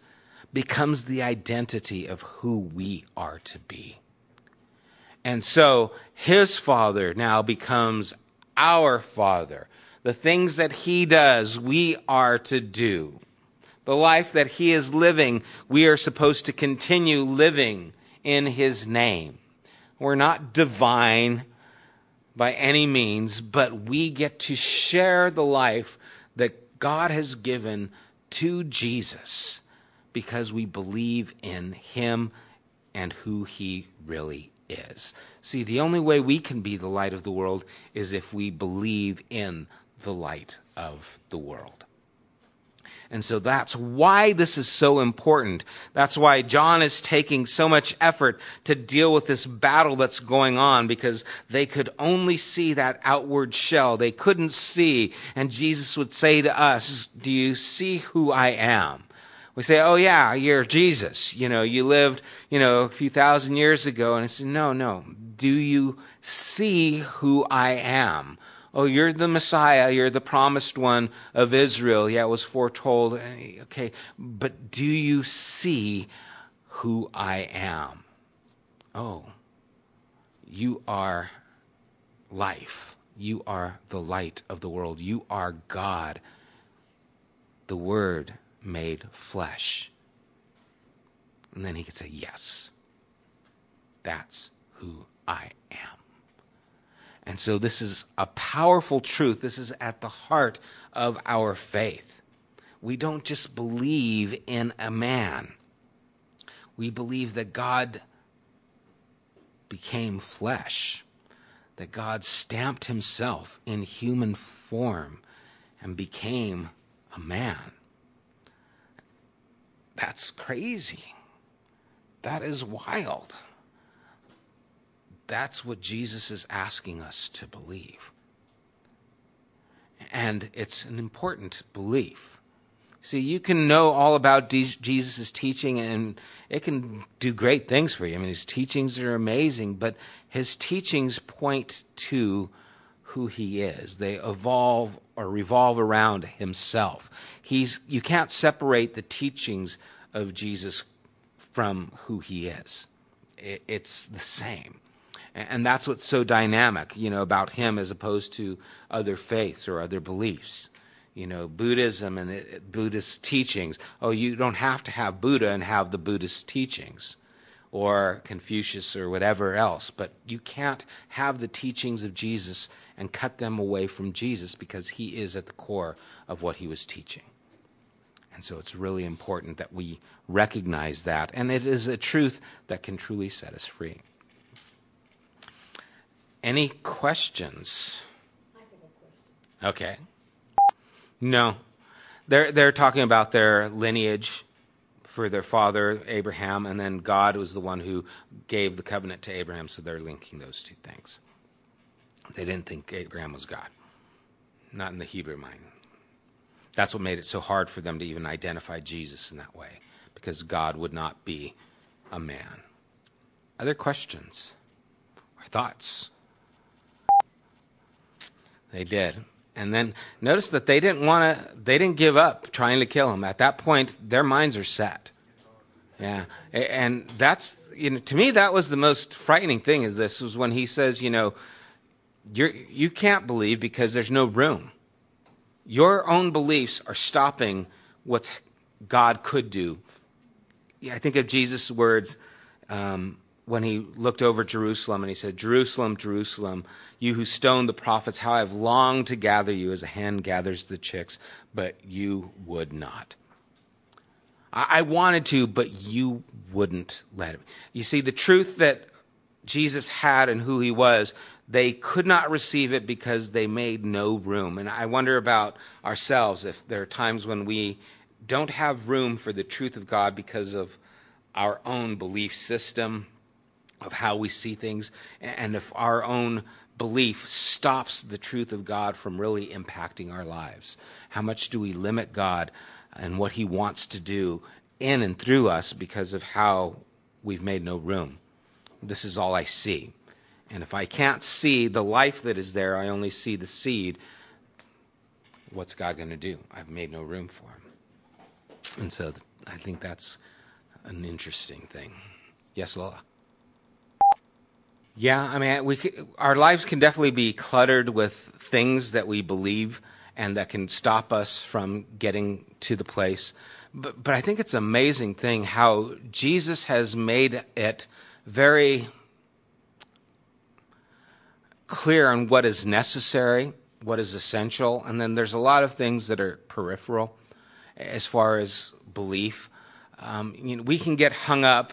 becomes the identity of who we are to be. And so, his Father now becomes our Father. The things that he does, we are to do. The life that he is living, we are supposed to continue living in his name. We're not divine by any means, but we get to share the life that God has given to Jesus because we believe in him and who he really is. See, the only way we can be the light of the world is if we believe in the light of the world. And so that's why this is so important. That's why John is taking so much effort to deal with this battle that's going on because they could only see that outward shell. They couldn't see. And Jesus would say to us, Do you see who I am? We say, Oh, yeah, you're Jesus. You know, you lived, you know, a few thousand years ago. And I said, No, no. Do you see who I am? Oh, you're the Messiah, you're the promised one of Israel. Yeah, it was foretold. Okay, but do you see who I am? Oh, you are life. You are the light of the world. You are God, the Word made flesh. And then he could say, Yes, that's who I am. And so this is a powerful truth. This is at the heart of our faith. We don't just believe in a man. We believe that God became flesh, that God stamped himself in human form and became a man. That's crazy. That is wild. That's what Jesus is asking us to believe. And it's an important belief. See, you can know all about Jesus' teaching, and it can do great things for you. I mean, his teachings are amazing, but his teachings point to who he is. They evolve or revolve around himself. He's, you can't separate the teachings of Jesus from who he is. It's the same. And that's what's so dynamic, you know, about him as opposed to other faiths or other beliefs. You know, Buddhism and it, Buddhist teachings. Oh, you don't have to have Buddha and have the Buddhist teachings or Confucius or whatever else, but you can't have the teachings of Jesus and cut them away from Jesus because he is at the core of what he was teaching. And so it's really important that we recognize that. And it is a truth that can truly set us free. Any questions? Okay. No. They're they're talking about their lineage for their father Abraham and then God was the one who gave the covenant to Abraham so they're linking those two things. They didn't think Abraham was God. Not in the Hebrew mind. That's what made it so hard for them to even identify Jesus in that way because God would not be a man. Other questions or thoughts? They did. And then notice that they didn't want to, they didn't give up trying to kill him. At that point, their minds are set. Yeah. And that's, you know, to me, that was the most frightening thing is this was when he says, you know, you're, you can't believe because there's no room. Your own beliefs are stopping what God could do. I think of Jesus' words, um, when he looked over Jerusalem and he said, Jerusalem, Jerusalem, you who stoned the prophets, how I've longed to gather you as a hen gathers the chicks, but you would not. I wanted to, but you wouldn't let me. You see, the truth that Jesus had and who he was, they could not receive it because they made no room. And I wonder about ourselves if there are times when we don't have room for the truth of God because of our own belief system, of how we see things, and if our own belief stops the truth of God from really impacting our lives. How much do we limit God and what He wants to do in and through us because of how we've made no room? This is all I see. And if I can't see the life that is there, I only see the seed. What's God going to do? I've made no room for Him. And so I think that's an interesting thing. Yes, Lola? Yeah, I mean, we our lives can definitely be cluttered with things that we believe, and that can stop us from getting to the place. But, but I think it's an amazing thing how Jesus has made it very clear on what is necessary, what is essential, and then there's a lot of things that are peripheral as far as belief. Um, you know, we can get hung up,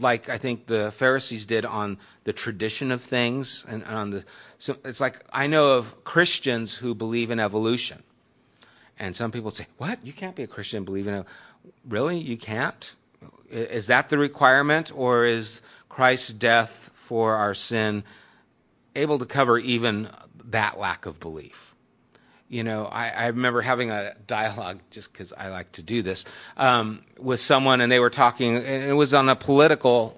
like I think the Pharisees did, on the tradition of things, and on the. So it's like I know of Christians who believe in evolution, and some people say, "What? You can't be a Christian and believe in a really? You can't? Is that the requirement, or is Christ's death for our sin able to cover even that lack of belief?" You know, I, I remember having a dialogue just because I like to do this um, with someone, and they were talking, and it was on a political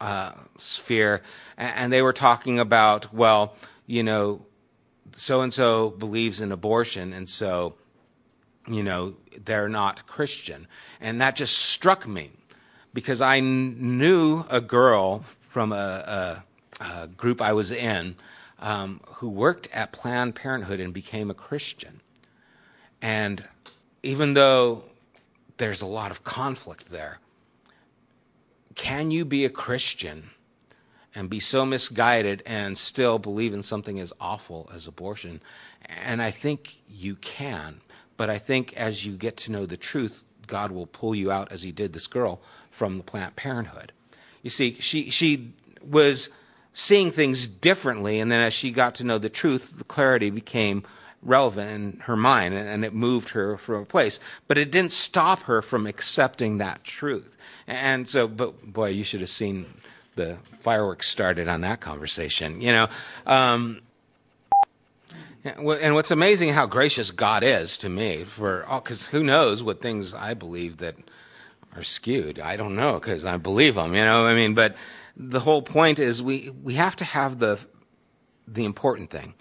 uh, sphere, and, they were talking about, well, you know, so and so believes in abortion, and so, you know, they're not Christian, and that just struck me because I knew a girl from a, a, a group I was in um, who worked at Planned Parenthood and became a Christian. And even though there's a lot of conflict there, can you be a Christian and be so misguided and still believe in something as awful as abortion? And I think you can. But I think as you get to know the truth, God will pull you out, as He did this girl, from the Planned Parenthood. You see, she she was seeing things differently. And then as she got to know the truth, the clarity became relevant in her mind and it moved her from a place. But it didn't stop her from accepting that truth. And so, but boy, you should have seen the fireworks started on that conversation, you know. Um, and what's amazing how gracious God is to me for all, because who knows what things I believe that are skewed. I don't know because I believe them, you know. I mean, but the whole point is we we have to have the the important thing,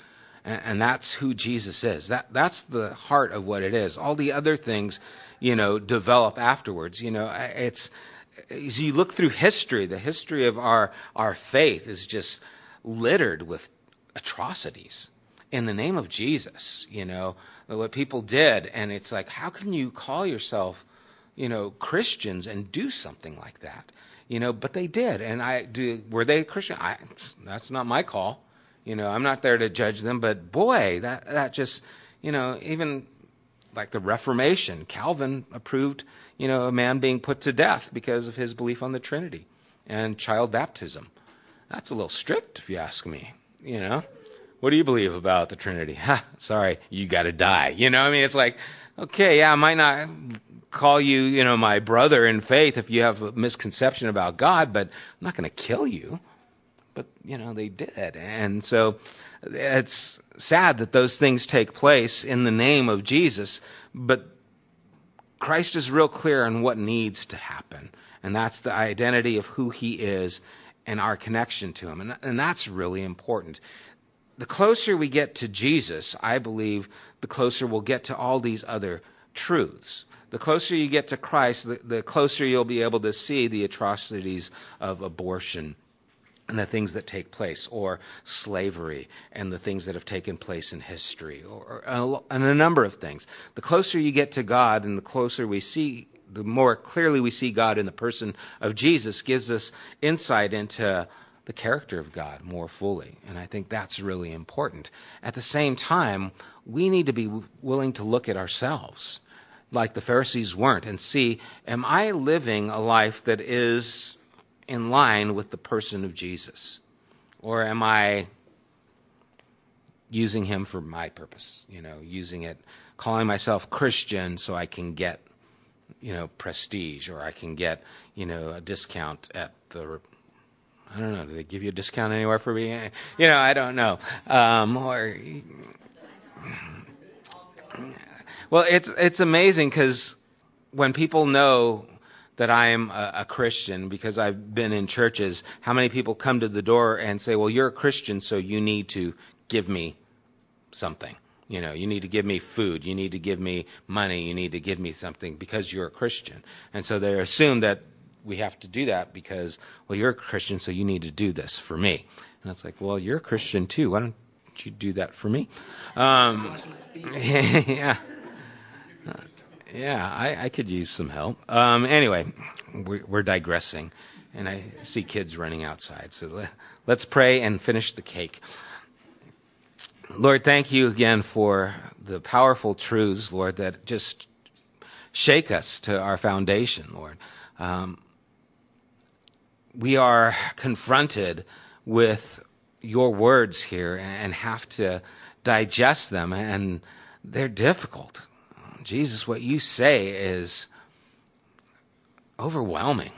and, and that's who Jesus is. That that's the heart of what it is. All the other things, you know, develop afterwards. You know, it's as you look through history, the history of our our faith is just littered with atrocities in the name of Jesus. You know what people did, and it's like, how can you call yourself, you know, Christians and do something like that? You know, but they did. And I do. Were they Christian? I, that's not my call. You know, I'm not there to judge them. But boy, that that just, you know, even like the Reformation, Calvin approved, you know, a man being put to death because of his belief on the Trinity and child baptism. That's a little strict, if you ask me. You know, what do you believe about the Trinity? Ha, sorry, you got to die. You know, I mean, it's like, okay, yeah, I might not call you, you know, my brother in faith if you have a misconception about God, but I'm not going to kill you. But, you know, they did. And so it's sad that those things take place in the name of Jesus, but Christ is real clear on what needs to happen. And that's the identity of who he is and our connection to him. And, and that's really important. The closer we get to Jesus, I believe, the closer we'll get to all these other truths. The closer you get to Christ, the, the closer you'll be able to see the atrocities of abortion and the things that take place, or slavery and the things that have taken place in history, or, or, and a number of things. The closer you get to God, and the closer we see, the more clearly we see God in the person of Jesus, gives us insight into the character of God more fully. And I think that's really important. At the same time, we need to be willing to look at ourselves like the Pharisees weren't and see, am I living a life that is in line with the person of Jesus? Or am I using him for my purpose? You know, using it, calling myself Christian so I can get, you know, prestige or I can get, you know, a discount at the I don't know. Do they give you a discount anywhere for being? You know, I don't know. Um, or well, it's it's amazing because when people know that I am a, a, Christian because I've been in churches, how many people come to the door and say, "Well, you're a Christian, so you need to give me something." You know, you need to give me food, you need to give me money, you need to give me something because you're a Christian. And so they assume that we have to do that because, well, you're a Christian, so you need to do this for me. And it's like, well, you're a Christian too. Why don't you do that for me? Um, yeah. Yeah, I, I, could use some help. Um, anyway, we're, we're, digressing, and I see kids running outside. So let, let's pray and finish the cake. Lord, thank you again for the powerful truths, Lord, that just shake us to our foundation, Lord. Um, we are confronted with your words here and have to digest them, and they're difficult. Jesus, what you say is overwhelming,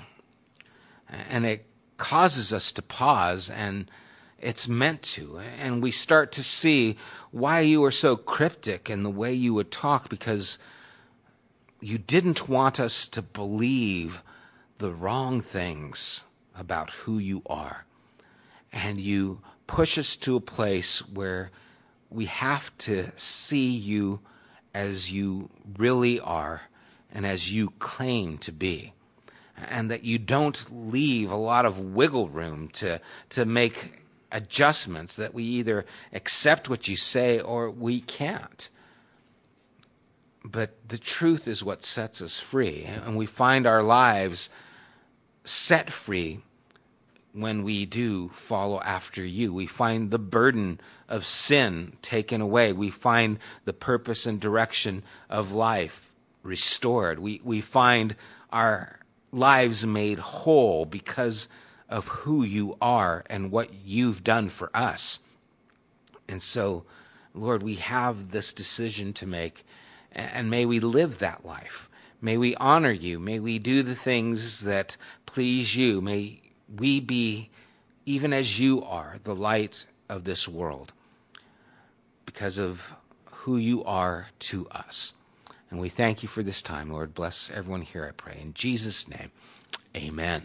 and it causes us to pause and it's meant to. And we start to see why you are so cryptic in the way you would talk because you didn't want us to believe the wrong things about who you are. And you push us to a place where we have to see you as you really are and as you claim to be and that you don't leave a lot of wiggle room to to make adjustments that we either accept what you say or we can't. But the truth is what sets us free, and we find our lives set free when we do follow after you. We find the burden of sin taken away. We find the purpose and direction of life restored. We, we find our lives made whole because of who you are and what you've done for us. And so, Lord, we have this decision to make, and may we live that life. May we honor you. May we do the things that please you. May we be, even as you are, the light of this world because of who you are to us. And we thank you for this time, Lord. Bless everyone here, I pray. In Jesus' name, amen.